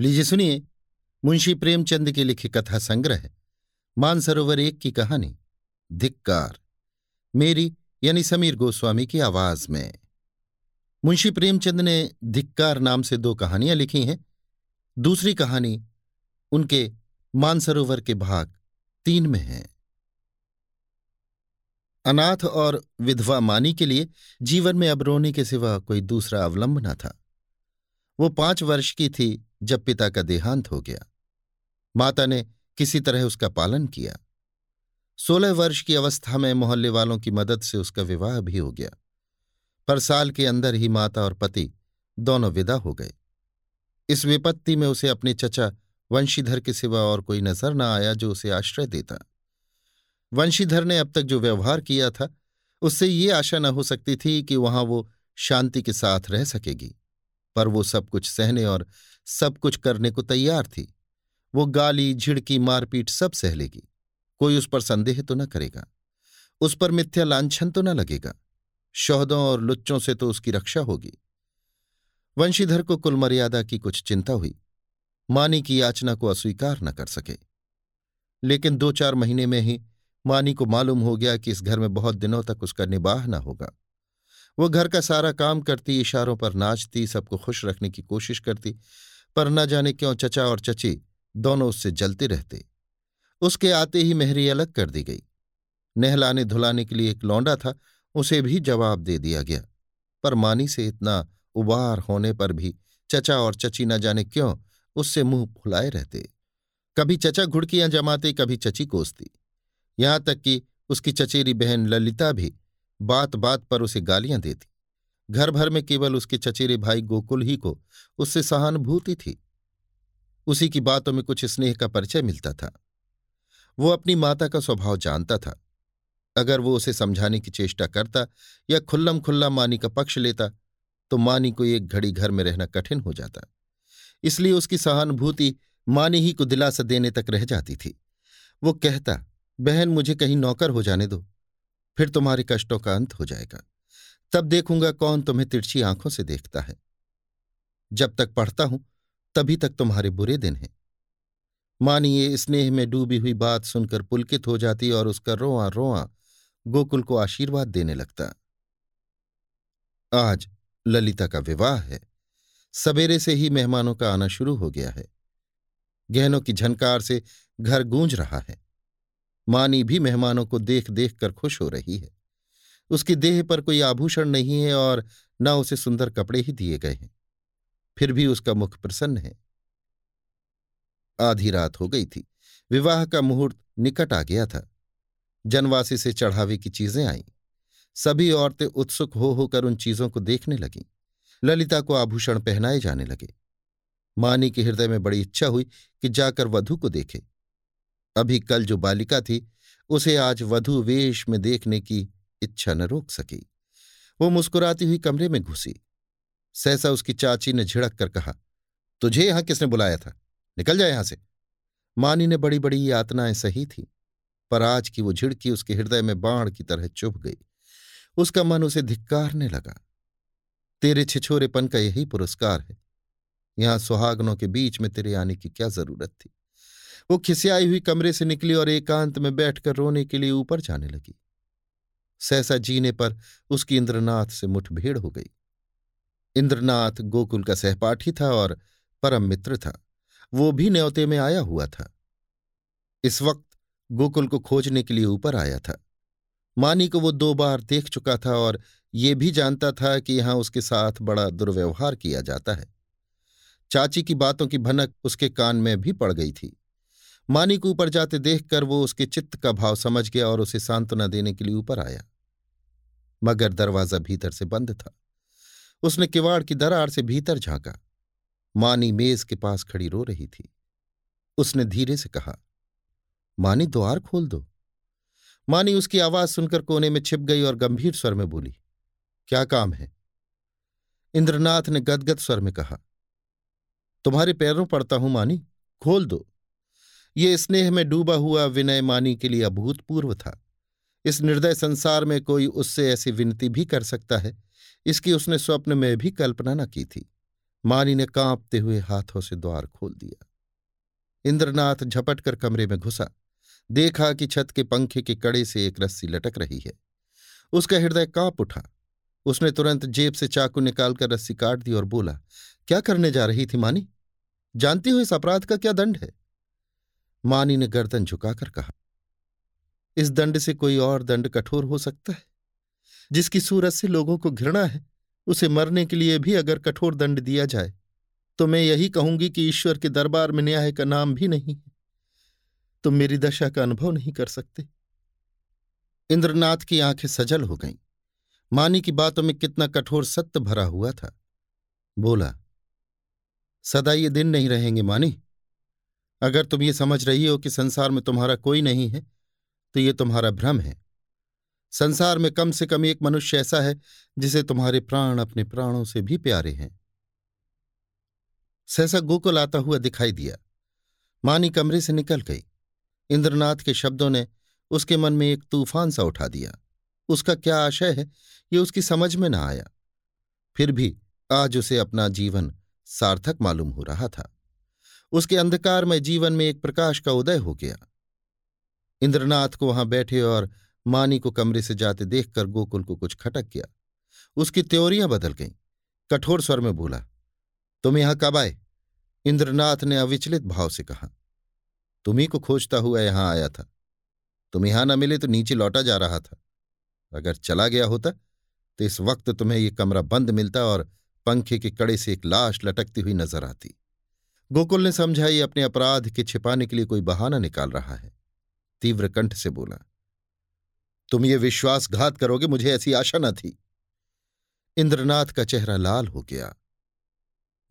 लीजिए सुनिए, मुंशी प्रेमचंद के लिखे कथा संग्रह, मानसरोवर एक की कहानी, धिक्कार, मेरी यानी समीर गोस्वामी की आवाज़ में। मुंशी प्रेमचंद ने धिक्कार नाम से दो कहानियाँ लिखी हैं। दूसरी कहानी उनके मानसरोवर के भाग तीन में है। अनाथ और विधवा मानी के लिए जीवन में अब रोने के सिवा कोई दूसरा अवलंब न था। वो पाँच वर्ष की थी जब पिता का देहांत हो गया। माता ने किसी तरह उसका पालन किया। सोलह वर्ष की अवस्था में मोहल्ले वालों की मदद से उसका विवाह भी हो गया। पर साल के अंदर ही माता और पति दोनों विदा हो गए। इस विपत्ति में उसे अपने चचा वंशीधर के सिवा और कोई नज़र न आया जो उसे आश्रय देता। वंशीधर ने अब तक जो व्यवहार किया था, उससे ये आशा न हो सकती थी कि वहाँ वो शांति के साथ रह सकेगी। पर वो सब कुछ सहने और सब कुछ करने को तैयार थी। वो गाली, झिड़की, मारपीट सब सह लेगी। कोई उस पर संदेह तो न करेगा। उस पर मिथ्या लांछन तो न लगेगा। शौहदों और लुच्चों से तो उसकी रक्षा होगी। वंशीधर को कुल मर्यादा की कुछ चिंता हुई। मानी की याचना को अस्वीकार न कर सके। लेकिन दो चार महीने में ही मानी को मालूम हो गया कि इस घर में बहुत दिनों तक उसका निबाह न होगा। वो घर का सारा काम करती, इशारों पर नाचती, सबको खुश रखने की कोशिश करती पर न जाने क्यों चचा और चची दोनों उससे जलते रहते। उसके आते ही मेहरी अलग कर दी गई। नहलाने धुलाने के लिए एक लौंडा था, उसे भी जवाब दे दिया गया। पर मानी से इतना उबार होने पर भी चचा और चची न जाने क्यों उससे मुँह फुलाए रहते। कभी चचा घुड़कियाँ जमाते, कभी चची कोसती। यहाँ तक कि उसकी चचेरी बहन ललिता भी बात बात पर उसे गालियाँ देती। घर भर में केवल उसके चचेरे भाई गोकुल ही को उससे सहानुभूति थी। उसी की बातों में कुछ स्नेह का परिचय मिलता था। वो अपनी माता का स्वभाव जानता था। अगर वो उसे समझाने की चेष्टा करता या खुल्लम खुल्ला मानी का पक्ष लेता तो मानी को एक घड़ी घर में रहना कठिन हो जाता। इसलिए उसकी सहानुभूति मानी ही को दिलासा देने तक रह जाती थी। वो कहता, बहन, मुझे कहीं नौकर हो जाने दो। फिर तुम्हारे कष्टों का अंत हो जाएगा। तब देखूँगा कौन तुम्हें तिरछी आँखों से देखता है। जब तक पढ़ता हूँ, तभी तक तुम्हारे बुरे दिन हैं। मानिए, स्नेह में डूबी हुई बात सुनकर पुलकित हो जाती और उसका रोआ रोआ गोकुल को आशीर्वाद देने लगता। आज ललिता का विवाह है। सवेरे से ही मेहमानों का आना शुरू हो गया है। गहनों की झनकार से घर गूंज रहा है। मानी भी मेहमानों को देख देख कर खुश हो रही है। उसकी देह पर कोई आभूषण नहीं है और न उसे सुंदर कपड़े ही दिए गए हैं। फिर भी उसका मुख प्रसन्न है। आधी रात हो गई थी। विवाह का मुहूर्त निकट आ गया था। जनवासी से चढ़ावे की चीज़ें आईं। सभी औरतें उत्सुक हो होकर उन चीज़ों को देखने लगीं। ललिता को आभूषण पहनाए जाने लगे। मानी के हृदय में बड़ी इच्छा हुई कि जाकर वधु को देखे। अभी कल जो बालिका थी, उसे आज वधु वेश में देखने की इच्छा न रोक सकी। वो मुस्कुराती हुई कमरे में घुसी। सहसा उसकी चाची ने झिड़क कर कहा, तुझे यहाँ किसने बुलाया था? निकल जाए यहाँ से। मानी ने बड़ी बड़ी यातनाएँ सही थी, पर आज की वो झिड़की उसके हृदय में बाण की तरह चुभ गई। उसका मन उसे धिक्कारने लगा। तेरे छिछोरेपन का यही पुरस्कार है। यहाँ सुहागनों के बीच में तेरे आने की क्या ज़रूरत थी? वो खिसियाई हुई कमरे से निकली और एकांत में बैठकर रोने के लिए ऊपर जाने लगी। सहसा जीने पर उसकी इंद्रनाथ से मुठभेड़ हो गई। इंद्रनाथ गोकुल का सहपाठी था और परम मित्र था। वो भी न्योते में आया हुआ था। इस वक्त गोकुल को खोजने के लिए ऊपर आया था। मानी को वो दो बार देख चुका था और ये भी जानता था कि यहाँ उसके साथ बड़ा दुर्व्यवहार किया जाता है। चाची की बातों की भनक उसके कान में भी पड़ गई थी। मानी को ऊपर जाते देखकर वो उसके चित्त का भाव समझ गया और उसे सांत्वना देने के लिए ऊपर आया। मगर दरवाज़ा भीतर से बंद था। उसने किवाड़ की दरार से भीतर झांका। मानी मेज के पास खड़ी रो रही थी। उसने धीरे से कहा, मानी द्वार खोल दो। मानी उसकी आवाज़ सुनकर कोने में छिप गई और गंभीर स्वर में बोली, क्या काम है? इंद्रनाथ ने गदगद स्वर में कहा, तुम्हारे पैरों पड़ता हूँ मानी, खोल दो। ये स्नेह में डूबा हुआ विनय मानी के लिए अभूतपूर्व था। इस निर्दय संसार में कोई उससे ऐसी विनती भी कर सकता है। इसकी उसने स्वप्न में भी कल्पना न की थी। मानी ने कांपते हुए हाथों से द्वार खोल दिया। इंद्रनाथ झपट कर कमरे में घुसा। देखा कि छत के पंखे के कड़े से एक रस्सी लटक रही है। उसका हृदय काँप उठा। उसने तुरंत जेब से चाकू निकालकर रस्सी काट दी और बोला, क्या करने जा रही थी मानी? जानती हो इस अपराध का क्या दंड है? मानी ने गर्दन झुकाकर कहा इस दंड से कोई और दंड कठोर हो सकता है? जिसकी सूरत से लोगों को घृणा है, उसे मरने के लिए भी अगर कठोर दंड दिया जाए तो मैं यही कहूँगी कि ईश्वर के दरबार में न्याय का नाम भी नहीं है। तुम मेरी दशा का अनुभव नहीं कर सकते। इंद्रनाथ की आँखें सजल हो गईं। मानी की बातों में कितना कठोर सत्य भरा हुआ था। बोला, सदा ये दिन नहीं रहेंगे मानी। अगर तुम ये समझ रही हो कि संसार में तुम्हारा कोई नहीं है तो ये तुम्हारा भ्रम है। संसार में कम से कम एक मनुष्य ऐसा है, जिसे तुम्हारे प्राण अपने प्राणों से भी प्यारे हैं। सहसा गोकुल आता हुआ दिखाई दिया। मानी कमरे से निकल गई। इंद्रनाथ के शब्दों ने उसके मन में एक तूफ़ान सा उठा दिया। उसका क्या आशय है, ये उसकी समझ में न आया। फिर भी आज उसे अपना जीवन सार्थक मालूम हो रहा था। उसके अंधकारमय जीवन में एक प्रकाश का उदय हो गया। इंद्रनाथ को वहाँ बैठे और मानी को कमरे से जाते देखकर गोकुल को कुछ खटक गया। उसकी त्योरियाँ बदल गईं। कठोर स्वर में बोला, तुम यहाँ कब आए? इंद्रनाथ ने अविचलित भाव से कहा तुम्ही को खोजता हुआ यहाँ आया था। तुम यहाँ न मिले तो नीचे लौटा जा रहा था। अगर चला गया होता तो इस वक्त तुम्हें ये कमरा बंद मिलता और पंखे के कड़े से एक लाश लटकती हुई नज़र आती। गोकुल ने समझा, ये अपने अपराध के छिपाने के लिए कोई बहाना निकाल रहा है। तीव्र कंठ से बोला, तुम ये विश्वासघात करोगे, मुझे ऐसी आशा न थी। इंद्रनाथ का चेहरा लाल हो गया।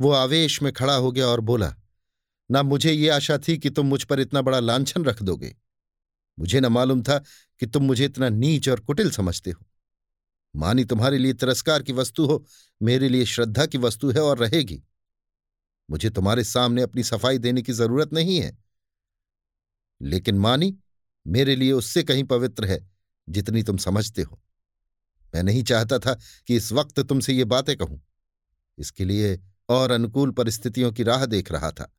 वो आवेश में खड़ा हो गया और बोला, ना मुझे ये आशा थी कि तुम मुझ पर इतना बड़ा लांछन रख दोगे। मुझे न मालूम था कि तुम मुझे इतना नीच और कुटिल समझते हो। मानी तुम्हारे लिए तिरस्कार की वस्तु हो, मेरे लिए श्रद्धा की वस्तु है और रहेगी। मुझे तुम्हारे सामने अपनी सफ़ाई देने की ज़रूरत नहीं है। लेकिन मानी मेरे लिए उससे कहीं पवित्र है, जितनी तुम समझते हो। मैं नहीं चाहता था कि इस वक्त तुमसे ये बातें कहूँ। इसके लिए और अनुकूल परिस्थितियों की राह देख रहा था।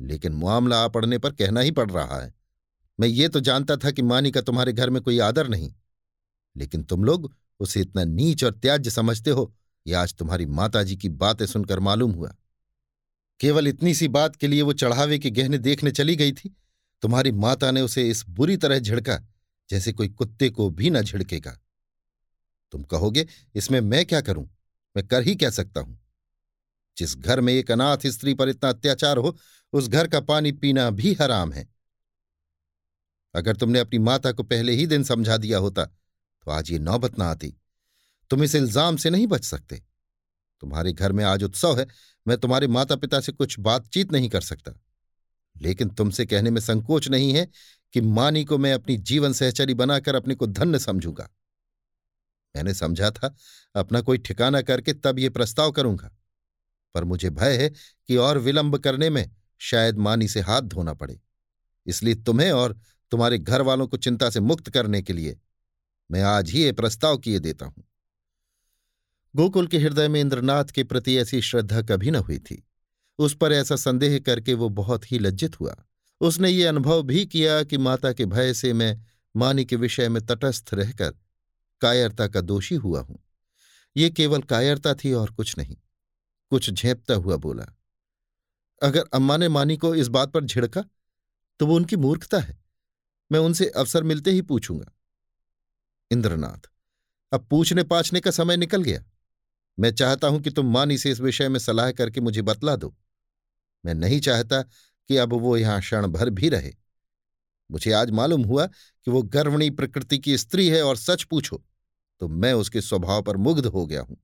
लेकिन मामला आ पड़ने पर कहना ही पड़ रहा है। मैं ये तो जानता था कि मानी का तुम्हारे घर में कोई आदर नहीं। लेकिन तुम लोग उसे इतना नीच और त्याज्य समझते हो, ये आज तुम्हारी माताजी की बातें सुनकर मालूम हुआ। केवल इतनी सी बात के लिए वो चढ़ावे के गहने देखने चली गई थी तुम्हारी माता ने उसे इस बुरी तरह झिड़का, जैसे कोई कुत्ते को भी न झिड़केगा। तुम कहोगे, इसमें मैं क्या करूँ? मैं कर ही क्या सकता हूँ? जिस घर में एक अनाथ स्त्री पर इतना अत्याचार हो, उस घर का पानी पीना भी हराम है। अगर तुमने अपनी माता को पहले ही दिन समझा दिया होता तो आज ये नौबत ना आती। तुम इस इल्ज़ाम से नहीं बच सकते। तुम्हारे घर में आज उत्सव है, मैं तुम्हारे माता पिता से कुछ बातचीत नहीं कर सकता। लेकिन तुमसे कहने में संकोच नहीं है कि मानी को मैं अपनी जीवन सहचरी बनाकर अपने को धन्य समझूँगा। मैंने समझा था, अपना कोई ठिकाना करके तब ये प्रस्ताव करूँगा। पर मुझे भय है कि और विलंब करने में शायद मानी से हाथ धोना पड़े। इसलिए तुम्हें और तुम्हारे घर वालों को चिंता से मुक्त करने के लिए मैं आज ही ये प्रस्ताव किए देता हूँ। गोकुल के हृदय में इंद्रनाथ के प्रति ऐसी श्रद्धा कभी न हुई थी। उस पर ऐसा संदेह करके वो बहुत ही लज्जित हुआ। उसने ये अनुभव भी किया कि माता के भय से मैं मानी के विषय में तटस्थ रहकर कायरता का दोषी हुआ हूँ। ये केवल कायरता थी और कुछ नहीं, कुछ झेपता हुआ बोला, अगर अम्मा ने मानी को इस बात पर झिड़का तो वो उनकी मूर्खता है। मैं उनसे अवसर मिलते ही पूछूँगा। इंद्रनाथ, अब पूछने पाछने का समय निकल गया। मैं चाहता हूँ कि तुम मानी से इस विषय में सलाह करके मुझे बतला दो। मैं नहीं चाहता कि अब वो यहाँ क्षण भर भी रहे। मुझे आज मालूम हुआ कि वो गर्वणी प्रकृति की स्त्री है और सच पूछो तो मैं उसके स्वभाव पर मुग्ध हो गया हूँ।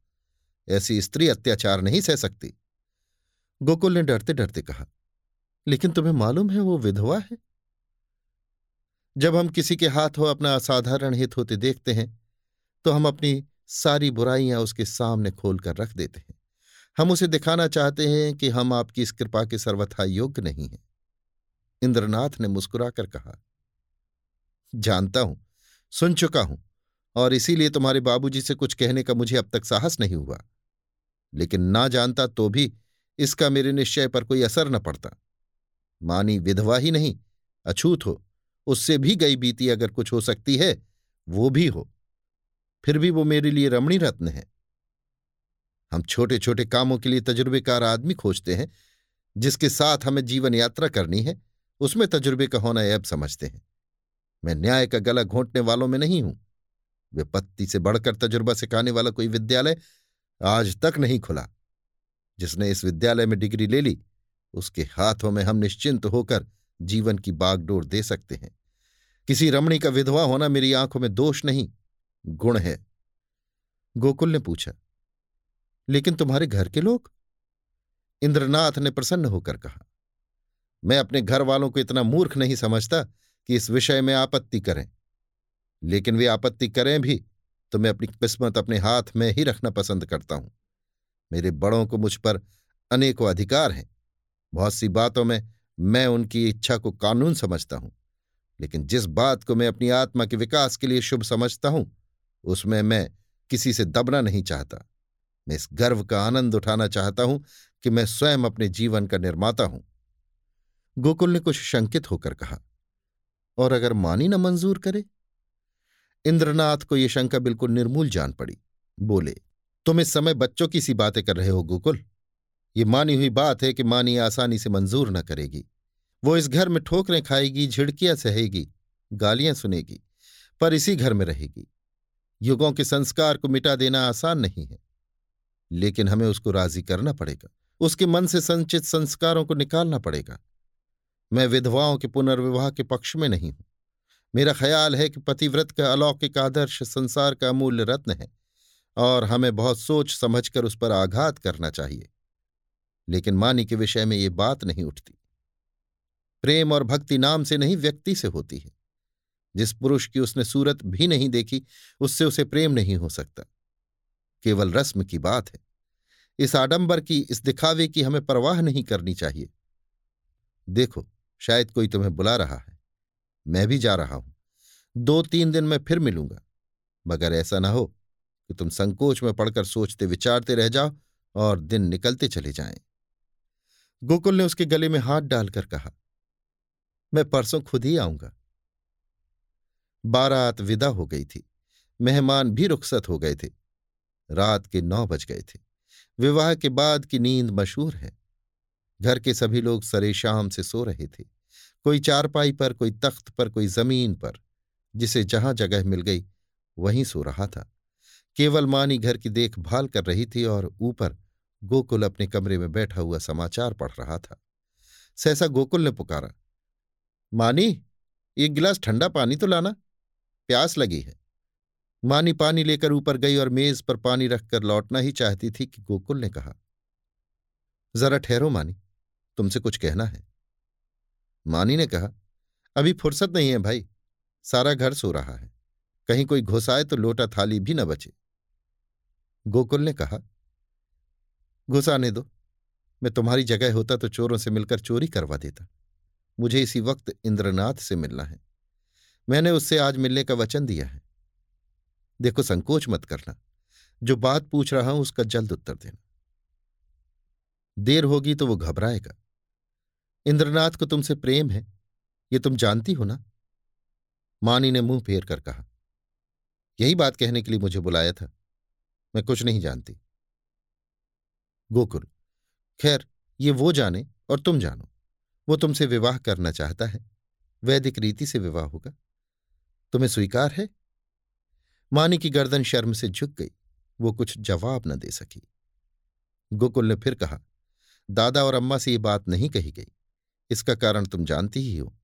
ऐसी स्त्री अत्याचार नहीं सह सकती। गोकुल ने डरते डरते कहा, लेकिन तुम्हें मालूम है वो विधवा है? जब हम किसी के हाथों अपना असाधारण हित होते देखते हैं तो हम अपनी सारी बुराइयाँ उसके सामने खोल कर रख देते हैं। हम उसे दिखाना चाहते हैं कि हम आपकी इस कृपा के सर्वथा योग्य नहीं हैं। इंद्रनाथ ने मुस्कुराकर कहा, जानता हूँ, सुन चुका हूँ, और इसीलिए तुम्हारे बाबूजी से कुछ कहने का मुझे अब तक साहस नहीं हुआ। लेकिन ना जानता तो भी इसका मेरे निश्चय पर कोई असर न पड़ता। मानी विधवा ही नहीं, अछूत हो, उससे भी गई बीती अगर कुछ हो सकती है, वो भी हो। फिर भी वो मेरे लिए रमणी रत्न है। हम छोटे छोटे कामों के लिए तजुर्बेकार आदमी खोजते हैं, जिसके साथ हमें जीवन यात्रा करनी है, उसमें तजुर्बे का होना ऐब समझते हैं। मैं न्याय का गला घोंटने वालों में नहीं हूँ। विपत्ति से बढ़कर तजुर्बा सिखाने वाला कोई विद्यालय आज तक नहीं खुला। जिसने इस विद्यालय में डिग्री ले ली, उसके हाथों में हम निश्चिंत होकर जीवन की बागडोर दे सकते हैं। किसी रमणी का विधवा होना मेरी आँखों में दोष नहीं, गुण है। गोकुल ने पूछा लेकिन तुम्हारे घर के लोग? इंद्रनाथ ने प्रसन्न होकर कहा, मैं अपने घर वालों को इतना मूर्ख नहीं समझता कि इस विषय में आपत्ति करें। लेकिन वे आपत्ति करें भी तो मैं अपनी किस्मत अपने हाथ में ही रखना पसंद करता हूँ। मेरे बड़ों को मुझ पर अनेकों अधिकार हैं। बहुत सी बातों में मैं उनकी इच्छा को कानून समझता हूँ, लेकिन जिस बात को मैं अपनी आत्मा के विकास के लिए शुभ समझता हूँ, उसमें मैं किसी से दबना नहीं चाहता। मैं इस गर्व का आनंद उठाना चाहता हूँ कि मैं स्वयं अपने जीवन का निर्माता हूँ। गोकुल ने कुछ शंकित होकर कहा, और अगर मानी न मंजूर करे? इंद्रनाथ को यह शंका बिल्कुल निर्मूल जान पड़ी। बोले, तुम इस समय बच्चों की सी बातें कर रहे हो गोकुल। ये मानी हुई बात है कि मानी आसानी से मंजूर न करेगी। वो इस घर में ठोकरें खाएगी, झिड़कियाँ सहेगी, गालियाँ सुनेगी, पर इसी घर में रहेगी। युगों के संस्कार को मिटा देना आसान नहीं है। लेकिन हमें उसको राज़ी करना पड़ेगा। उसके मन से संचित संस्कारों को निकालना पड़ेगा। मैं विधवाओं के पुनर्विवाह के पक्ष में नहीं हूँ। मेरा ख्याल है कि पतिव्रत का अलौकिक आदर्श संसार का अमूल्य रत्न है और हमें बहुत सोच समझकर उस पर आघात करना चाहिए। लेकिन मानी के विषय में ये बात नहीं उठती। प्रेम और भक्ति नाम से नहीं, व्यक्ति से होती है। जिस पुरुष की उसने सूरत भी नहीं देखी, उससे उसे प्रेम नहीं हो सकता। केवल रस्म की बात है। इस आडंबर की, इस दिखावे की हमें परवाह नहीं करनी चाहिए। देखो, शायद कोई तुम्हें बुला रहा है। मैं भी जा रहा हूँ। दो तीन दिन में फिर मिलूँगा। मगर ऐसा ना हो कि तुम संकोच में पड़कर सोचते विचारते रह जाओ और दिन निकलते चले जाएँ। गोकुल ने उसके गले में हाथ डालकर कहा, मैं परसों खुद ही आऊँगा। बारात विदा हो गई थी। मेहमान भी रुखसत हो गए थे। रात के नौ बज गए थे। विवाह के बाद की नींद मशहूर है। घर के सभी लोग सरे शाम से सो रहे थे। कोई चारपाई पर, कोई तख्त पर, कोई ज़मीन पर, जिसे जहाँ जगह मिल गई, वहीं सो रहा था। केवल मानी घर की देखभाल कर रही थी और ऊपर गोकुल अपने कमरे में बैठा हुआ समाचार पढ़ रहा था। सहसा गोकुल ने पुकारा, मानी, एक गिलास ठंडा पानी तो लाना, प्यास लगी है। मानी पानी लेकर ऊपर गई और मेज पर पानी रखकर लौटना ही चाहती थी कि गोकुल ने कहा, जरा ठहरो मानी, तुमसे कुछ कहना है। मानी ने कहा, अभी फुर्सत नहीं है भाई, सारा घर सो रहा है, कहीं कोई घुसाए तो लोटा थाली भी न बचे। गोकुल ने कहा घुसाने दो, मैं तुम्हारी जगह होता तो चोरों से मिलकर चोरी करवा देता, मुझे इसी वक्त इंद्रनाथ से मिलना है, मैंने उससे आज मिलने का वचन दिया है। देखो संकोच मत करना। जो बात पूछ रहा हूँ उसका जल्द उत्तर देना। देर होगी तो वो घबराएगा। इंद्रनाथ को तुमसे प्रेम है, ये तुम जानती हो ना? मानी ने मुँह फेर कर कहा। यही बात कहने के लिए मुझे बुलाया था। मैं कुछ नहीं जानती। गोकुल, खैर, ये वो जाने और तुम जानो। वो तुमसे विवाह करना चाहता है। वैदिक रीति से विवाह होगा। तुम्हें स्वीकार है? मानी की गर्दन शर्म से झुक गई। वो कुछ जवाब न दे सकी। गोकुल ने फिर कहा, दादा और अम्मा से ये बात नहीं कही गई। इसका कारण तुम जानती ही हो।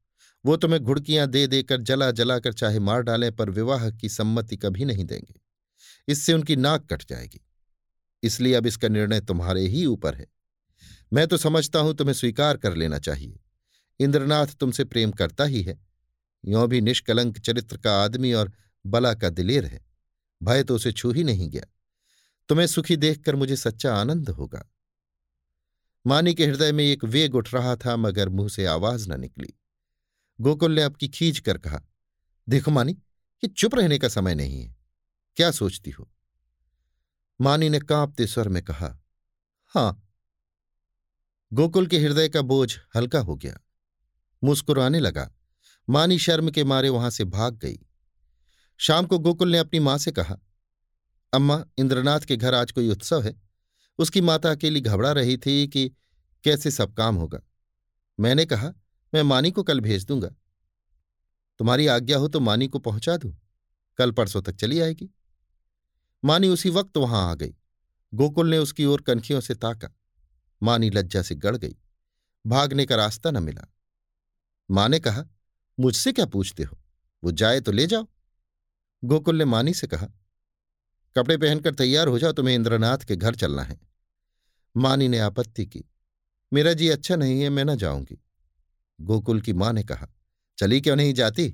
वो तुम्हें घुड़कियाँ दे देकर जला जलाकर चाहे मार डालें, पर विवाह की सम्मति कभी नहीं देंगे। इससे उनकी नाक कट जाएगी। इसलिए अब इसका निर्णय तुम्हारे ही ऊपर है। मैं तो समझता हूँ तुम्हें स्वीकार कर लेना चाहिए। इंद्रनाथ तुमसे प्रेम करता ही है। यों भी निष्कलंक चरित्र का आदमी और बला का दिलेर है, भय तो उसे छू ही नहीं गया। तुम्हें सुखी देखकर मुझे सच्चा आनंद होगा। मानी के हृदय में एक वेग उठ रहा था, मगर मुँह से आवाज़ न निकली। गोकुल ने आपकी खींच कर कहा, देखो मानी, ये चुप रहने का समय नहीं है। क्या सोचती हो? मानी ने कांपते स्वर में कहा, हाँ। गोकुल के हृदय का बोझ हल्का हो गया। मुस्कुराने लगा। मानी शर्म के मारे वहाँ से भाग गई। शाम को गोकुल ने अपनी माँ से कहा, अम्मा, इंद्रनाथ के घर आज कोई उत्सव है। उसकी माता अकेली घबरा रही थी कि कैसे सब काम होगा। मैंने कहा, मैं मानी को कल भेज दूँगा। तुम्हारी आज्ञा हो तो मानी को पहुँचा दू। कल परसों तक चली आएगी। मानी उसी वक्त वहाँ आ गई। गोकुल ने उसकी ओर कनखियों से ताका। मानी लज्जा से गड़ गई। भागने का रास्ता न मिला। माँ ने कहा, मुझसे क्या पूछते हो? वो जाए तो ले जाओ। गोकुल ने मानी से कहा, कपड़े पहनकर तैयार हो जाओ, तुम्हें इंद्रनाथ के घर चलना है। मानी ने आपत्ति की, मेरा जी अच्छा नहीं है, मैं न जाऊँगी। गोकुल की माँ ने कहा, चली क्यों नहीं जाती?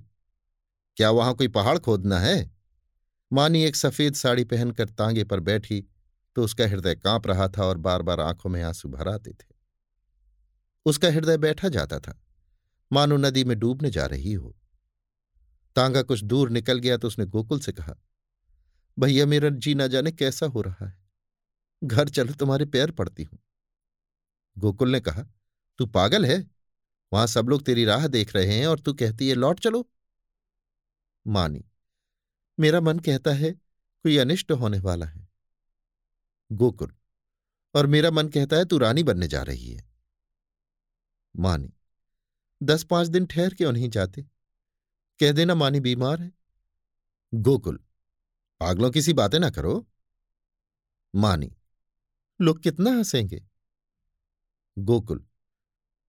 क्या वहाँ कोई पहाड़ खोदना है? मानी एक सफ़ेद साड़ी पहनकर तांगे पर बैठी तो उसका हृदय काँप रहा था और बार बार आँखों में आँसू भर आते थे। उसका हृदय बैठा जाता था। मानो नदी में डूबने जा रही हो। तांगा कुछ दूर निकल गया तो उसने गोकुल से कहा, भैया मेरा जी ना जाने कैसा हो रहा है। घर चलो, तुम्हारे पैर पड़ती हूँ। गोकुल ने कहा, तू पागल है? वहाँ सब लोग तेरी राह देख रहे हैं और तू कहती है, लौट चलो। मानी, मेरा मन कहता है, कोई अनिष्ट होने वाला है। गोकुल, और मेरा मन कहता है, तू रानी बनने जा रही है। मानी, दस पाँच दिन ठहर क्यों नहीं जाते। कह देना मानी बीमार है। गोकुल, पागलों की सी बातें ना करो। मानी, लोग कितना हंसेंगे। गोकुल,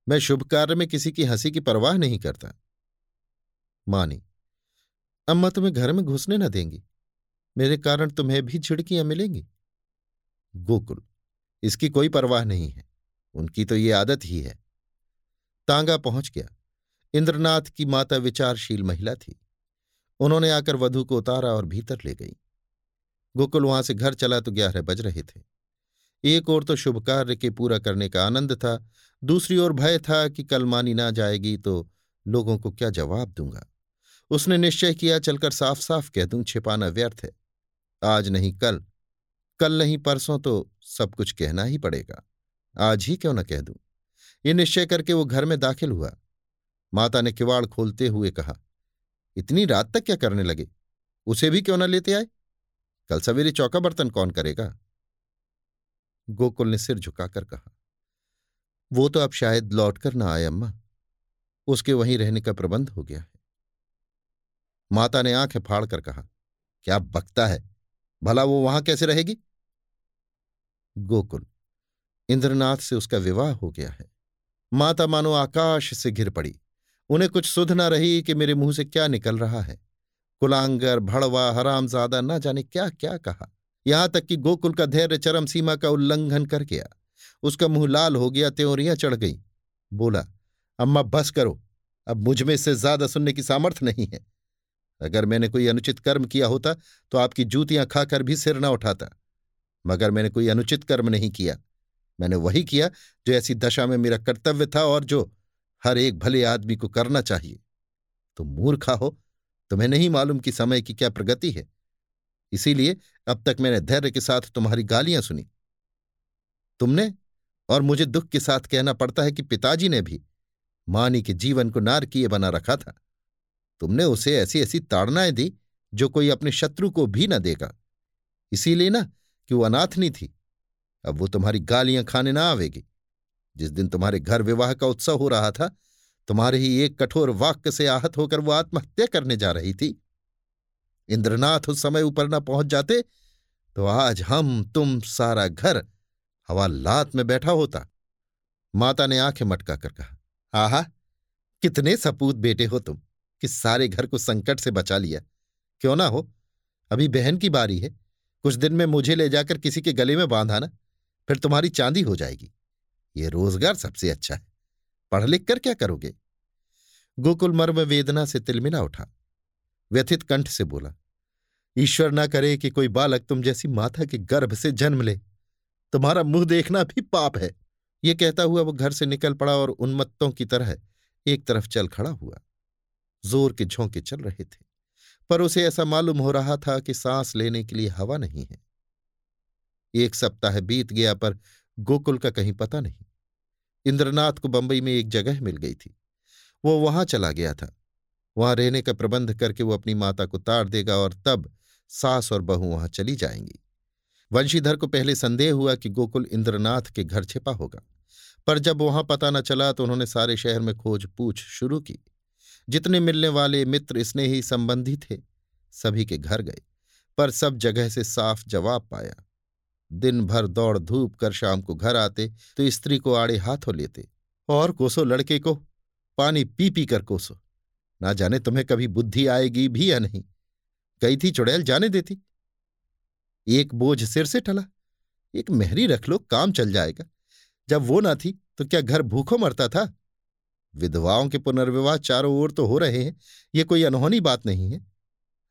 मैं शुभ कार्य में किसी की हँसी की परवाह नहीं करता। मानी, अम्मा तुम्हें घर में घुसने ना देंगी। मेरे कारण तुम्हें भी झिड़कियाँ मिलेंगी। गोकुल, इसकी कोई परवाह नहीं है। उनकी तो ये आदत ही है। तांगा पहुँच गया। इंद्रनाथ की माता विचारशील महिला थी। उन्होंने आकर वधू को उतारा और भीतर ले गई। गोकुल वहाँ से घर चला तो ग्यारह बज रहे थे। एक ओर तो शुभ कार्य के पूरा करने का आनंद था, दूसरी ओर भय था कि कल मानी ना जाएगी तो लोगों को क्या जवाब दूँगा। उसने निश्चय किया, चलकर साफ़ साफ़ कह दूँ, छिपाना व्यर्थ है। आज नहीं कल कल नहीं परसों तो सब कुछ कहना ही पड़ेगा। आज ही क्यों न कह दूँ? ये निश्चय करके वो घर में दाखिल हुआ। माता ने किवाड़ खोलते हुए कहा, इतनी रात तक क्या करने लगे? उसे भी क्यों ना लेते आए? कल सवेरे चौका बर्तन कौन करेगा? गोकुल ने सिर झुकाकर कहा, वो तो अब शायद लौट कर ना आए अम्मा। उसके वहीं रहने का प्रबंध हो गया है। माता ने आँखें फाड़कर कहा, क्या बकता है? भला वो वहाँ कैसे रहेगी? गोकुल, इंद्रनाथ से उसका विवाह हो गया है। माता मानो आकाश से घिर पड़ी। उन्हें कुछ सुध न रही कि मेरे मुँह से क्या निकल रहा है। कुलांगर, भड़वा, हरामजादा, न जाने क्या क्या कहा। यहाँ तक कि गोकुल का धैर्य चरम सीमा का उल्लंघन कर गया। उसका मुँह लाल हो गया, त्योरियाँ चढ़ गई। बोला, अम्मा, बस करो। अब मुझमें इससे ज़्यादा सुनने की सामर्थ्य नहीं है। अगर मैंने कोई अनुचित कर्म किया होता तो आपकी जूतियाँ खाकर भी सिर न उठाता। मगर मैंने कोई अनुचित कर्म नहीं किया। मैंने वही किया, जो ऐसी दशा में मेरा कर्तव्य था और जो हर एक भले आदमी को करना चाहिए। तुम मूर्खा हो, तुम्हें नहीं मालूम कि समय की क्या प्रगति है। इसीलिए अब तक मैंने धैर्य के साथ तुम्हारी गालियाँ सुनी। तुमने और मुझे दुख के साथ कहना पड़ता है कि पिताजी ने भी मानी के जीवन को नारकीय बना रखा था। तुमने उसे ऐसी ऐसी ताड़नाएँ दी जो कोई अपने शत्रु को भी न देगा। इसीलिए ना कि वो अनाथनी थी। अब वो तुम्हारी गालियाँ खाने ना आवेगी। जिस दिन तुम्हारे घर विवाह का उत्सव हो रहा था, तुम्हारे ही एक कठोर वाक्य से आहत होकर वो आत्महत्या करने जा रही थी। इंद्रनाथ उस समय ऊपर न पहुँच जाते तो आज हम, तुम सारा घर हवालात में बैठा होता। माता ने आँखें मटका कर कहा, आहा, कितने सपूत बेटे हो तुम, कि सारे घर को संकट से बचा लिया। क्यों ना हो? अभी बहन की बारी है। कुछ दिन में मुझे ले जाकर किसी के गले में बांधा ना फिर तुम्हारी चांदी हो जाएगी। ये रोज़गार सबसे अच्छा है। पढ़ लिख कर क्या करोगे? गोकुल मर्म वेदना से तिलमिला उठा। व्यथित कंठ से बोला, ईश्वर ना करे कि कोई बालक तुम जैसी माता के गर्भ से जन्म ले। तुम्हारा मुँह देखना भी पाप है। ये कहता हुआ वो घर से निकल पड़ा और उन्मत्तों की तरह एक तरफ़ चल खड़ा हुआ। ज़ोर के झोंके चल रहे थे, पर उसे ऐसा मालूम हो रहा था कि सांस लेने के लिए हवा नहीं है। एक सप्ताह बीत गया पर गोकुल का कहीं पता नहीं। इंद्रनाथ को बंबई में एक जगह मिल गई थी। वो वहाँ चला गया था। वहाँ रहने का प्रबंध करके वो अपनी माता को तार देगा और तब सास और बहू वहाँ चली जाएँगी। वंशीधर को पहले संदेह हुआ कि गोकुल इंद्रनाथ के घर छिपा होगा। पर जब वहाँ पता न चला तो उन्होंने सारे शहर में खोज पूछ शुरू की। जितने मिलने वाले मित्र स्नेही संबंधी थे, सभी के घर गए, पर सब जगह से साफ़ जवाब पाया। दिन भर दौड़ धूप कर शाम को घर आते तो स्त्री को आड़े हाथों लेते, और कोसो लड़के को, पानी पी पी कर कोसो। ना जाने तुम्हें कभी बुद्धि आएगी भी या नहीं। गई थी चुड़ैल जाने देती। एक बोझ सिर से टला एक मेहरी रख लो, काम चल जाएगा। जब वो ना थी तो क्या घर भूखों मरता था? विधवाओं के पुनर्विवाह चारों ओर तो हो रहे हैं, ये कोई अनहोनी बात नहीं है।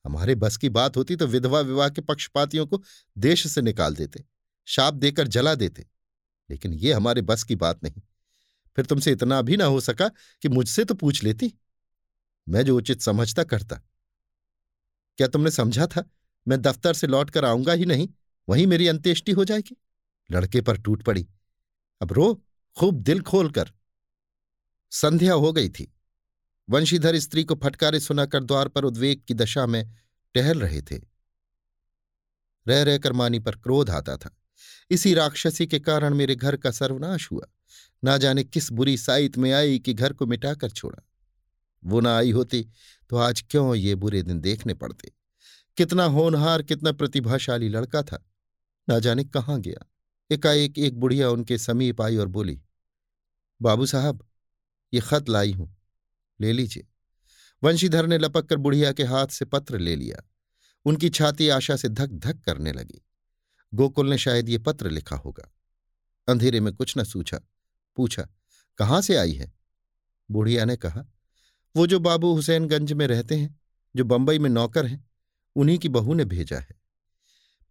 हमारे बस की बात होती तो विधवा विवाह के पक्षपातियों को देश से निकाल देते, शाप देकर जला देते। लेकिन ये हमारे बस की बात नहीं। फिर तुमसे इतना भी ना हो सका कि मुझसे तो पूछ लेती। मैं जो उचित समझता करता। क्या तुमने समझा था? मैं दफ्तर से लौट कर आऊँगा ही नहीं, वहीं मेरी अंत्येष्टि हो जाएगी। लड़के पर टूट पड़ी। अब रो, खूब दिल खोलकर। संध्या हो गई थी। वंशीधर स्त्री को फटकारे सुनाकर द्वार पर उद्वेग की दशा में टहल रहे थे। रह रहकर मानी पर क्रोध आता था। इसी राक्षसी के कारण मेरे घर का सर्वनाश हुआ। ना जाने किस बुरी साइत में आई कि घर को मिटाकर छोड़ा। वो ना आई होती तो आज क्यों ये बुरे दिन देखने पड़ते? कितना होनहार, कितना प्रतिभाशाली लड़का था। ना जाने कहाँ गया। एकाएक एक बुढ़िया उनके समीप आई और बोली, बाबू साहब, ये खत लाई हूँ। ले लीजिए। वंशीधर ने लपक कर बुढ़िया के हाथ से पत्र ले लिया। उनकी छाती आशा से धक धक करने लगी। गोकुल ने शायद ये पत्र लिखा होगा। अंधेरे में कुछ न सूझा। पूछा, कहाँ से आई है? बुढ़िया ने कहा, वो जो बाबू हुसैनगंज में रहते हैं, जो बंबई में नौकर हैं, उन्हीं की बहू ने भेजा है।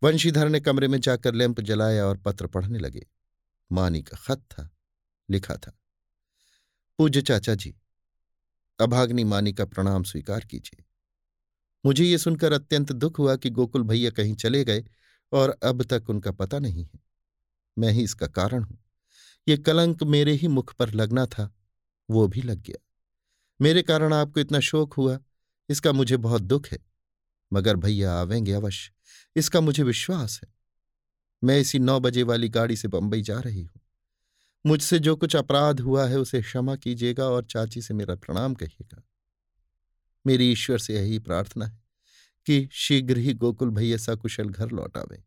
वंशीधर ने कमरे में जाकर लैंप जलाया और पत्र पढ़ने लगे। मानी का खत था, लिखा था। पूज्य चाचा जी अभाग्नि मानी का प्रणाम स्वीकार कीजिए। मुझे ये सुनकर अत्यंत दुख हुआ कि गोकुल भैया कहीं चले गए और अब तक उनका पता नहीं है। मैं ही इसका कारण हूँ। ये कलंक मेरे ही मुख पर लगना था, वो भी लग गया। मेरे कारण आपको इतना शोक हुआ, इसका मुझे बहुत दुख है, मगर भैया आवेंगे अवश्य, इसका मुझे विश्वास है। मैं इसी नौ बजे वाली गाड़ी से बंबई जा रही हूँ। मुझसे जो कुछ अपराध हुआ है उसे क्षमा कीजिएगा और चाची से मेरा प्रणाम कहिएगा। मेरी ईश्वर से यही प्रार्थना है कि शीघ्र ही गोकुल भैया सकुशल घर लौट आवे।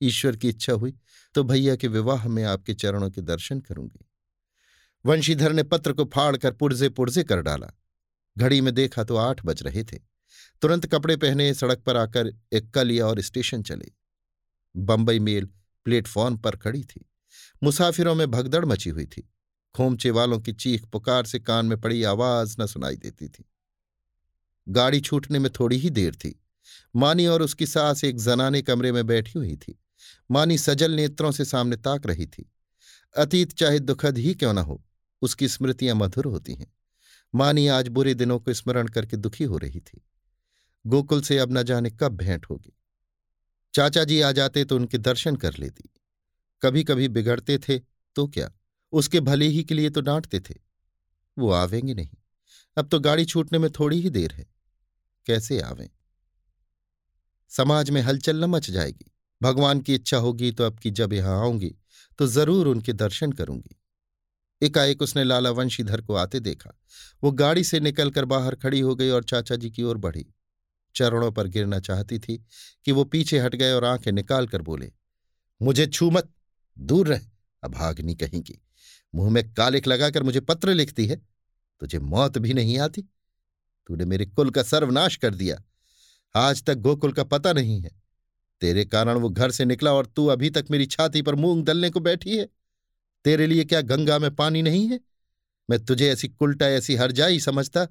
ईश्वर की इच्छा हुई तो भैया के विवाह में आपके चरणों के दर्शन करूँगी। वंशीधर ने पत्र को फाड़कर पुर्जे पुर्जे कर डाला। घड़ी में देखा तो आठ बज रहे थे। तुरंत कपड़े पहने सड़क पर आकर एक्का लिया और स्टेशन चले। बंबई मेल प्लेटफॉर्म पर खड़ी थी। मुसाफिरों में भगदड़ मची हुई थी। खोमचे वालों की चीख पुकार से कान में पड़ी आवाज़ न सुनाई देती थी। गाड़ी छूटने में थोड़ी ही देर थी। मानी और उसकी सास एक जनाने कमरे में बैठी हुई थी। मानी सजल नेत्रों से सामने ताक रही थी। अतीत चाहे दुखद ही क्यों न हो, उसकी स्मृतियाँ मधुर होती हैं। मानी आज बुरे दिनों को स्मरण करके दुखी हो रही थी। गोकुल से अब न जाने कब भेंट होगी। चाचा जी आ जाते तो उनके दर्शन कर लेती। कभी कभी बिगड़ते थे तो क्या? उसके भले ही के लिए तो डांटते थे। वो आवेंगे नहीं। अब तो गाड़ी छूटने में थोड़ी ही देर है। कैसे आवें? समाज में हलचल न मच जाएगी। भगवान की इच्छा होगी तो अब की जब यहाँ आऊँगी तो ज़रूर उनके दर्शन करूँगी। एकाएक उसने लाला वंशीधर को आते देखा। वो गाड़ी से निकलकर बाहर खड़ी हो गई और चाचा जी की ओर बढ़ी। चरणों पर गिरना चाहती थी कि वो पीछे हट गए और आँखें निकाल कर बोले, मुझे छू मत। दूर रह अभाग्नि कहेंगी। मुँह में कालिक लगाकर मुझे पत्र लिखती है, तुझे मौत भी नहीं आती। तूने मेरे कुल का सर्वनाश कर दिया। आज तक गोकुल का पता नहीं है। तेरे कारण वो घर से निकला और तू अभी तक मेरी छाती पर मूंग दलने को बैठी है। तेरे लिए क्या गंगा में पानी नहीं है? मैं तुझे ऐसी कुलटा, ऐसी हरजाई समझता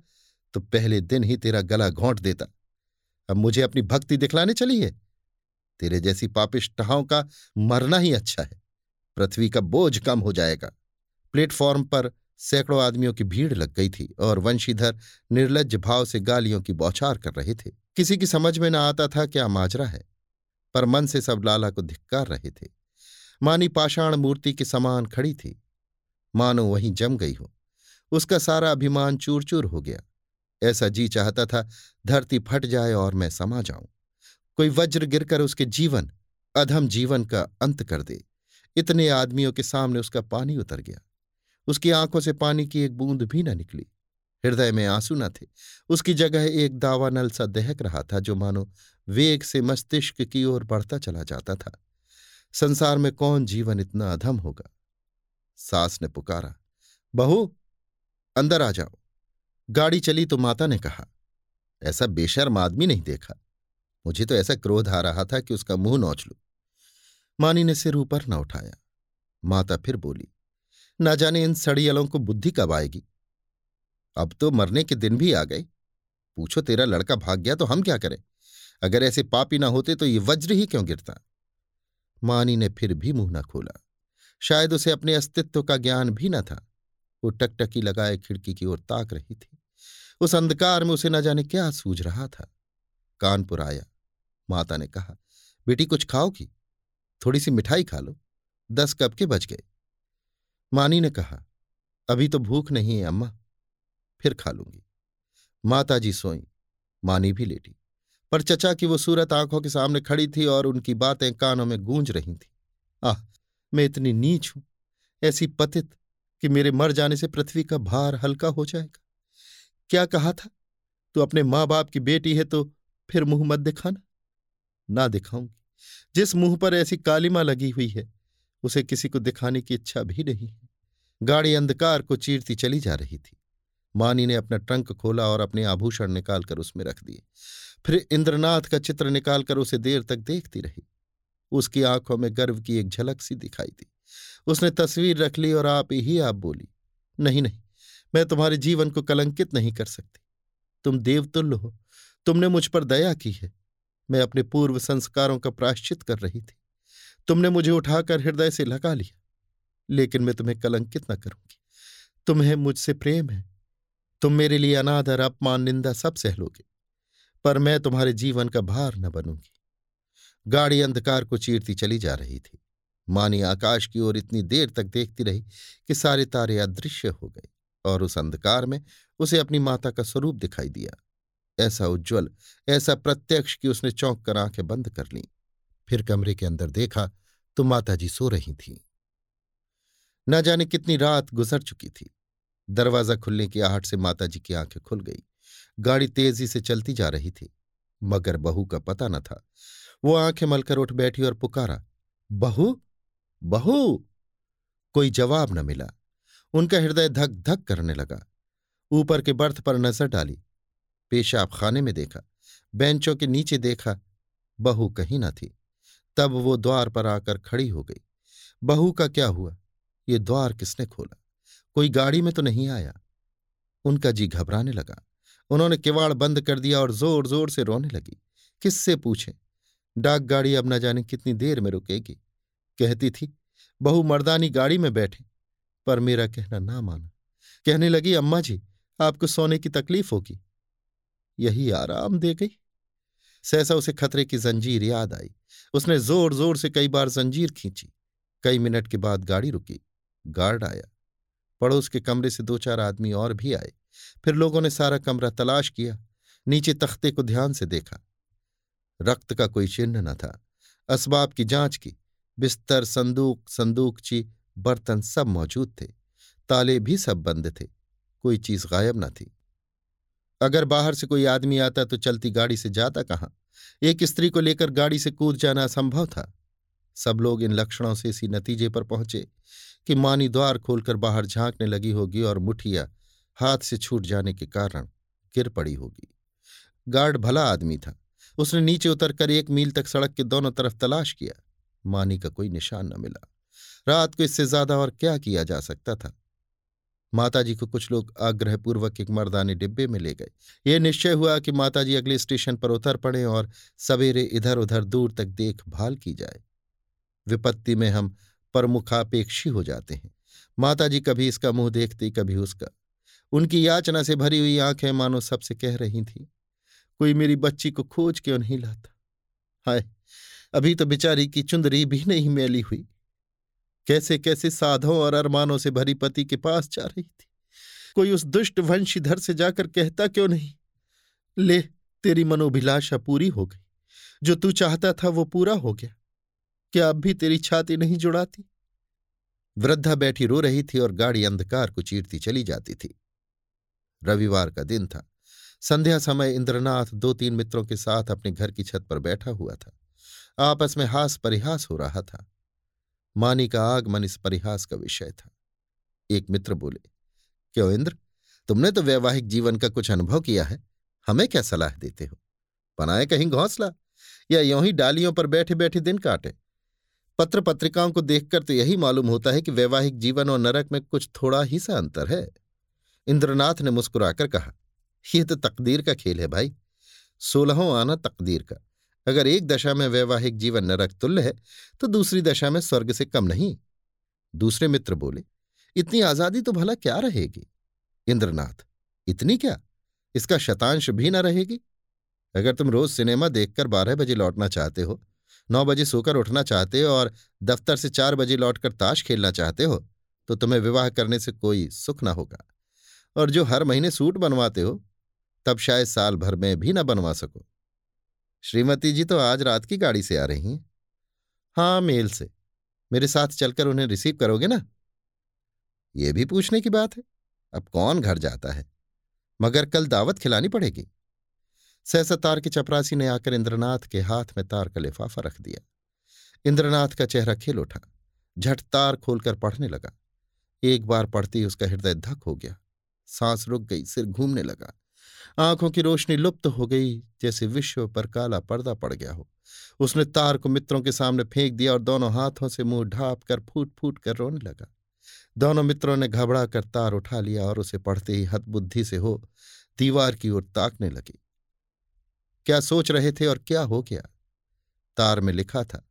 तो पहले दिन ही तेरा गला घोंट देता। अब मुझे अपनी भक्ति दिखलाने चली है। तेरे जैसी पापिष्टहाओं का मरना ही अच्छा है। पृथ्वी का बोझ कम हो जाएगा। प्लेटफॉर्म पर सैकड़ों आदमियों की भीड़ लग गई थी और वंशीधर निर्लज भाव से गालियों की बौछार कर रहे थे। किसी की समझ में न आता था क्या माजरा है, पर मन से सब लाला को धिक्कार रहे थे। मानी पाषाण मूर्ति के समान खड़ी थी। मानो वहीं जम गई हो। उसका सारा अभिमान चूर चूर हो गया। ऐसा जी चाहता था, धरती फट जाए और मैं समा जाऊँ। कोई वज्र गिरकर उसके जीवन, अधम जीवन का अंत कर दे। इतने आदमियों के सामने उसका पानी उतर गया। उसकी आँखों से पानी की एक बूंद भी न निकली। हृदय में आँसू न थे। उसकी जगह एक दावानल सा दहक रहा था जो मानो वेग से मस्तिष्क की ओर बढ़ता चला जाता था। संसार में कौन जीवन इतना अधम होगा? सास ने पुकारा, बहू, अंदर आ जाओ। गाड़ी चली तो माता ने कहा, ऐसा बेशर्म आदमी नहीं देखा। मुझे तो ऐसा क्रोध आ रहा था कि उसका मुँह नोच लू। मानी ने सिर ऊपर न उठाया। माता फिर बोली, ना जाने इन सड़ियलों को बुद्धि कब आएगी? अब तो मरने के दिन भी आ गए। पूछो तेरा लड़का भाग गया तो हम क्या करें? अगर ऐसे पापी ना होते तो ये वज्र ही क्यों गिरता? मानी ने फिर भी मुँह न खोला। शायद उसे अपने अस्तित्व का ज्ञान भी न था। वो टकटकी लगाए खिड़की की ओर ताक रही थी। उस अंधकार में उसे न जाने क्या सूझ रहा था। कानपुर आया। माता ने कहा, बेटी, कुछ खाओगी थोड़ी सी मिठाई खा लो। दस कब के बज गए। मानी ने कहा, अभी तो भूख नहीं है, अम्मा। फिर खा लूँगी। माताजी सोई। मानी भी लेटी, पर चचा की वो सूरत आँखों के सामने खड़ी थी और उनकी बातें कानों में गूंज रही थी। आह, मैं इतनी नीच हूँ, ऐसी पतित कि मेरे मर जाने से पृथ्वी का भार हल्का हो जाएगा। क्या कहा था? तू अपने माँ बाप की बेटी है तो फिर मुँह मत दिखाना। ना दिखाऊँगी। जिस मुँह पर ऐसी कालिमा लगी हुई है, उसे किसी को दिखाने की इच्छा भी नहीं है। गाड़ी अंधकार को चीरती चली जा रही थी। मानी ने अपना ट्रंक खोला और अपने आभूषण निकालकर उसमें रख दिए। फिर इंद्रनाथ का चित्र निकालकर उसे देर तक देखती रही। उसकी आँखों में गर्व की एक झलक सी दिखाई दी। उसने तस्वीर रख ली और आप ही आप बोली, नहीं नहीं, मैं तुम्हारे जीवन को कलंकित नहीं कर सकती। तुम देवतुल्य हो। तुमने मुझ पर दया की है। मैं अपने पूर्व संस्कारों का प्राश्चित कर रही थी। तुमने मुझे उठाकर हृदय से लगा लिया, लेकिन मैं तुम्हें कलंकित न करूँगी। तुम्हें मुझसे प्रेम है। तुम मेरे लिए अनादर अपमान निंदा सब सह लोगे पर मैं तुम्हारे जीवन का भार न बनूँगी। गाड़ी अंधकार को चीरती चली जा रही थी। मानी आकाश की ओर इतनी देर तक देखती रही कि सारे तारे अदृश्य हो गए और उस अंधकार में उसे अपनी माता का स्वरूप दिखाई दिया। ऐसा उज्ज्वल, ऐसा प्रत्यक्ष कि उसने चौंक कर आँखें बंद कर लीं। फिर कमरे के अंदर देखा तो माताजी सो रही थीं। न जाने कितनी रात गुजर चुकी थी। दरवाज़ा खुलने की आहट से माताजी की आँखें खुल गई। गाड़ी तेज़ी से चलती जा रही थी, मगर बहू का पता न था। वो आँखें मलकर उठ बैठी और पुकारा, बहू बहू! कोई जवाब न मिला। उनका हृदय धक धक करने लगा। ऊपर के बर्थ पर नज़र डाली। पेशाब खाने में देखा, बेंचों के नीचे देखा, बहू कहीं न थी। तब वो द्वार पर आकर खड़ी हो गई। बहू का क्या हुआ? ये द्वार किसने खोला? कोई गाड़ी में तो नहीं आया? उनका जी घबराने लगा। उन्होंने किवाड़ बंद कर दिया और ज़ोर ज़ोर से रोने लगी। किससे पूछे? डाक गाड़ी अब न जाने कितनी देर में रुकेगी। कहती थी, बहु मर्दानी गाड़ी में बैठे। पर मेरा कहना ना माना। कहने लगी, अम्मा जी, आपको सोने की तकलीफ़ होगी। यही आराम दे गई। सहसा उसे खतरे की जंजीर याद आई। उसने ज़ोर ज़ोर से कई बार जंजीर खींची। कई मिनट के बाद गाड़ी रुकी। गार्ड आया। पड़ोस के कमरे से दो चार आदमी और भी आए। फिर लोगों ने सारा कमरा तलाश किया। नीचे तख्ते को ध्यान से देखा। रक्त का कोई चिन्ह न था। असबाब की जाँच की। बिस्तर, संदूक संदूकची बर्तन सब मौजूद थे। ताले भी सब बंद थे। कोई चीज़ गायब न थी। अगर बाहर से कोई आदमी आता तो चलती गाड़ी से जाता कहाँ? एक स्त्री को लेकर गाड़ी से कूद जाना असंभव था। सब लोग इन लक्षणों से इसी नतीजे पर पहुँचे कि मानी द्वार खोलकर बाहर झांकने लगी होगी और मुठिया हाथ से छूट जाने के कारण गिर पड़ी होगी। गार्ड भला आदमी था। उसने नीचे उतरकर एक मील तक सड़क के दोनों तरफ़ तलाश किया। मानी का कोई निशान न मिला। रात को इससे ज़्यादा और क्या किया जा सकता था? माताजी को कुछ लोग आग्रहपूर्वक एक मर्दाने डिब्बे में ले गए। ये निश्चय हुआ कि माताजी अगले स्टेशन पर उतर पड़े और सवेरे इधर उधर दूर तक देखभाल की जाए। विपत्ति में हम प्रमुखापेक्षी हो जाते हैं। माताजी कभी इसका मुँह देखती, कभी उसका। उनकी याचना से भरी हुई आँखें मानो सबसे कह रही थी, कोई मेरी बच्ची को खोज क्यों नहीं लाता। हाय, अभी तो बेचारी की चुंदरी भी नहीं मैली हुई। कैसे कैसे साधों और अरमानों से भरी पति के पास जा रही थी। कोई उस दुष्ट वंशीधर से जाकर कहता क्यों नहीं? ले, तेरी मनोभिलाषा पूरी हो गई। जो तू चाहता था वो पूरा हो गया। क्या अब भी तेरी छाती नहीं जुड़ाती? वृद्धा बैठी रो रही थी और गाड़ी अंधकार को चीरती चली जाती थी। रविवार का दिन था। संध्या समय इंद्रनाथ दो तीन मित्रों के साथ अपने घर की छत पर बैठा हुआ था। आपस में हास परिहास हो रहा था। मानी का आगमन इस परिहास का विषय था। एक मित्र बोले, क्यों इंद्र, तुमने तो वैवाहिक जीवन का कुछ अनुभव किया है, हमें क्या सलाह देते हो? बनाए कहीं घोंसला, या यों ही डालियों पर बैठे बैठे दिन काटे? पत्र पत्रिकाओं को देखकर तो यही मालूम होता है कि वैवाहिक जीवन और नरक में कुछ थोड़ा ही सा अंतर है। इंद्रनाथ ने मुस्कुराकर कहा यह तो तकदीर का खेल है भाई, सोलहों आना तकदीर का। अगर एक दशा में वैवाहिक जीवन नरक तुल्य है तो दूसरी दशा में स्वर्ग से कम नहीं। दूसरे मित्र बोले, इतनी आज़ादी तो भला क्या रहेगी? इंद्रनाथ, इतनी क्या? इसका शतांश भी न रहेगी। अगर तुम रोज सिनेमा देखकर बारह बजे लौटना चाहते हो, नौ बजे सोकर उठना चाहते हो और दफ्तर से चार बजे लौटकर ताश खेलना चाहते हो तो तुम्हें विवाह करने से कोई सुख ना होगा। और जो हर महीने सूट बनवाते हो, तब शायद साल भर में भी न बनवा सको। श्रीमती जी तो आज रात की गाड़ी से आ रही हैं। हाँ मेल से। मेरे साथ चलकर उन्हें रिसीव करोगे ना? ये भी पूछने की बात है। अब कौन घर जाता है? मगर कल दावत खिलानी पड़ेगी। सहसा तार की चपरासी ने आकर इंद्रनाथ के हाथ में तार का लिफाफा रख दिया। इंद्रनाथ का चेहरा खिल उठा। झट तार खोलकर पढ़ने लगा। एक बार पढ़ते ही उसका हृदय धक हो गया। सांस रुक गई, सिर घूमने लगा। आँखों की रोशनी लुप्त हो गई, जैसे विश्व पर काला पर्दा पड़ गया हो। उसने तार को मित्रों के सामने फेंक दिया और दोनों हाथों से मुँह ढाप कर फूट फूट कर रोने लगा। दोनों मित्रों ने घबरा कर तार उठा लिया और उसे पढ़ते ही हतबुद्धि से हो दीवार की ओर ताकने लगे। क्या सोच रहे थे और क्या हो गया? तार में लिखा था,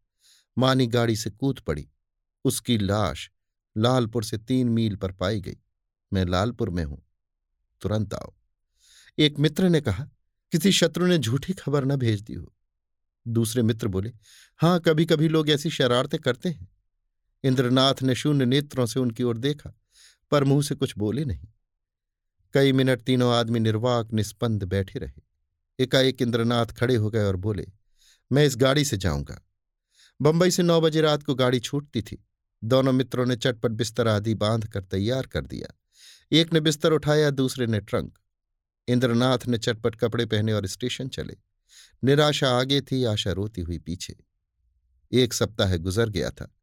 मानी गाड़ी से कूद पड़ी। उसकी लाश लालपुर से तीन मील पर पाई गई। मैं लालपुर में हूँ। तुरंत आओ। एक मित्र ने कहा, किसी शत्रु ने झूठी खबर न भेज दी हो। दूसरे मित्र बोले, हाँ कभी कभी लोग ऐसी शरारतें करते हैं। इंद्रनाथ ने शून्य नेत्रों से उनकी ओर देखा, पर मुँह से कुछ बोले नहीं। कई मिनट तीनों आदमी निर्वाक निस्पंद बैठे रहे। एकाएक इंद्रनाथ खड़े हो गए और बोले, मैं इस गाड़ी से जाऊँगा। बंबई से नौ बजे रात को गाड़ी छूटती थी। दोनों मित्रों ने चटपट बिस्तर आदि बाँध कर तैयार कर दिया। एक ने बिस्तर उठाया, दूसरे ने ट्रंक। इंद्रनाथ ने चटपट कपड़े पहने और स्टेशन चले। निराशा आगे थी, आशा रोती हुई पीछे। एक सप्ताह गुजर गया था।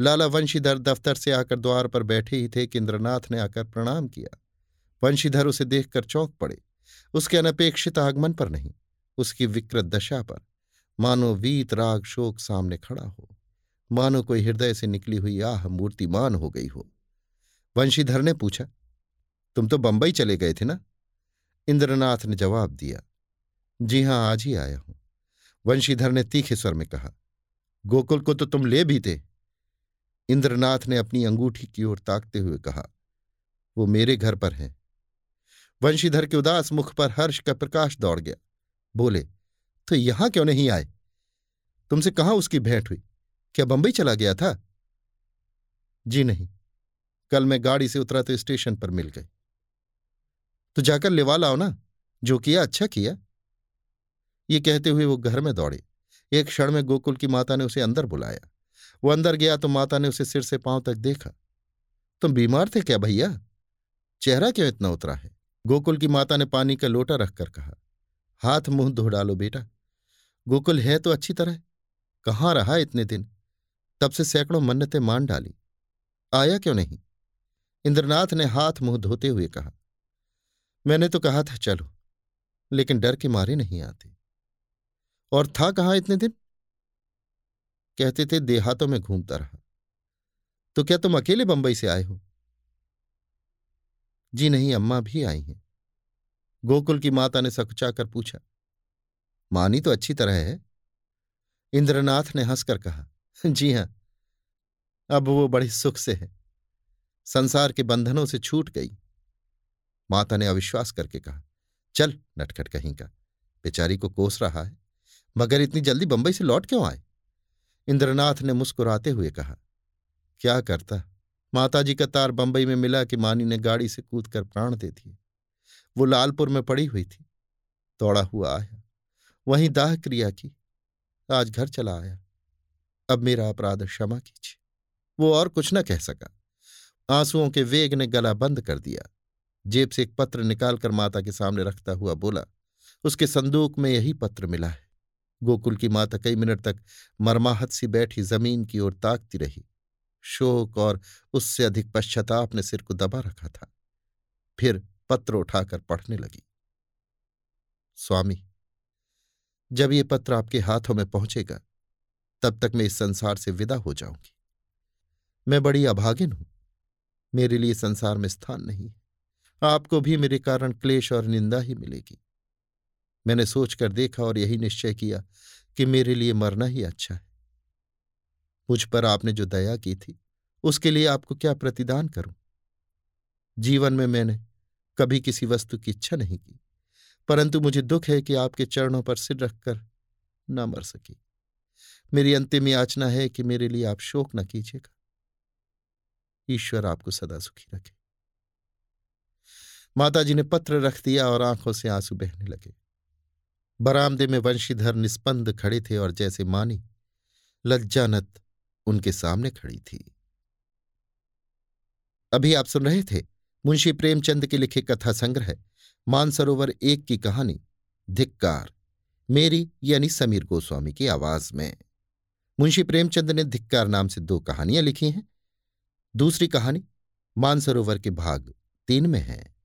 लाला वंशीधर दफ्तर से आकर द्वार पर बैठे ही थे कि इंद्रनाथ ने आकर प्रणाम किया। वंशीधर उसे देखकर चौंक पड़े। उसके अनपेक्षित आगमन पर नहीं, उसकी विकृत दशा पर। मानो वीत, राग, शोक सामने खड़ा हो। मानो कोई हृदय से निकली हुई आह मूर्तिमान हो गई हो। वंशीधर ने पूछा, तुम तो बंबई चले गए थे ना? इंद्रनाथ ने जवाब दिया, जी हाँ, आज ही आया हूँ। वंशीधर ने तीखे स्वर में कहा, गोकुल को तो तुम ले भी थे। इंद्रनाथ ने अपनी अंगूठी की ओर ताकते हुए कहा, वो मेरे घर पर है। वंशीधर के उदास मुख पर हर्ष का प्रकाश दौड़ गया, बोले तो यहाँ क्यों नहीं आए? तुमसे कहाँ उसकी भेंट हुई? क्या बंबई चला गया था? जी नहीं, कल मैं गाड़ी से उतरा तो स्टेशन पर मिल गई तो जाकर लेवा लाओ ना। जो किया अच्छा किया। ये कहते हुए वो घर में दौड़े। एक क्षण में गोकुल की माता ने उसे अंदर बुलाया। वो अंदर गया तो माता ने उसे सिर से पाँव तक देखा। तुम बीमार थे क्या भैया? चेहरा क्यों इतना उतरा है? गोकुल की माता ने पानी का लोटा रखकर कहा, हाथ मुँह धो डालो बेटा। गोकुल है तो अच्छी तरह। कहाँ रहा इतने दिन? तब से सैकड़ों मन्नतें मान डाली। आया क्यों नहीं? इंद्रनाथ ने हाथ मुँह धोते हुए कहा मैंने तो कहा था, चलो। लेकिन डर के मारे नहीं आते। और था कहाँ इतने दिन? कहते थे, देहातों में घूमता रहा। तो क्या तुम अकेले बंबई से आए हो? जी नहीं, अम्मा भी आई हैं। गोकुल की माता ने सकुचा कर पूछा, मानी तो अच्छी तरह है? इंद्रनाथ ने हंसकर कहा, जी हाँ, अब वो बड़े सुख से है। संसार के बंधनों से छूट गई। माता ने अविश्वास करके कहा, चल, नटखट कहीं का। बेचारी को कोस रहा है, मगर इतनी जल्दी बंबई से लौट क्यों आए? इंद्रनाथ ने मुस्कुराते हुए कहा, क्या करता? माताजी का तार बंबई में मिला कि मानी ने गाड़ी से कूद कर प्राण दे दिए। वो लालपुर में पड़ी हुई थी, दौड़ा हुआ आया, वहीं दाह क्रिया की, आज घर चला आया। अब मेरा अपराध क्षमा कीजिए। वो और कुछ न कह सका। आंसुओं के वेग ने गला बंद कर दिया। जेब से एक पत्र निकालकर माता के सामने रखता हुआ बोला, उसके संदूक में यही पत्र मिला है। गोकुल की माता कई मिनट तक मरमाहत सी बैठी ज़मीन की ओर ताकती रही। शोक और उससे अधिक पश्चाताप ने सिर को दबा रखा था। फिर पत्र उठाकर पढ़ने लगी। स्वामी, जब ये पत्र आपके हाथों में पहुंचेगा, तब तक मैं इस संसार से विदा हो जाऊँगी। मैं बड़ी अभागिन हूँ। मेरे लिए संसार में स्थान नहीं आपको भी मेरे कारण क्लेश और निंदा ही मिलेगी। मैंने सोचकर देखा और यही निश्चय किया कि मेरे लिए मरना ही अच्छा है। मुझ पर आपने जो दया की थी, उसके लिए आपको क्या प्रतिदान करूँ? जीवन में मैंने कभी किसी वस्तु की इच्छा नहीं की, परंतु मुझे दुख है कि आपके चरणों पर सिर रखकर न मर सकी। मेरी अंतिम याचना है कि मेरे लिए आप शोक न कीजिएगा। ईश्वर आपको सदा सुखी रखे। माताजी ने पत्र रख दिया और आँखों से आँसू बहने लगे। बरामदे में वंशीधर निस्पंद खड़े थे और जैसे मानी लज्जानत उनके सामने खड़ी थी। अभी आप सुन रहे थे मुंशी प्रेमचंद के लिखे कथा संग्रह, मानसरोवर एक की कहानी, धिक्कार, मेरी यानी समीर गोस्वामी की आवाज़ में। मुंशी प्रेमचंद ने धिक्कार नाम से दो कहानियाँ लिखी हैं। दूसरी कहानी, मानसरोवर के भाग तीन में है।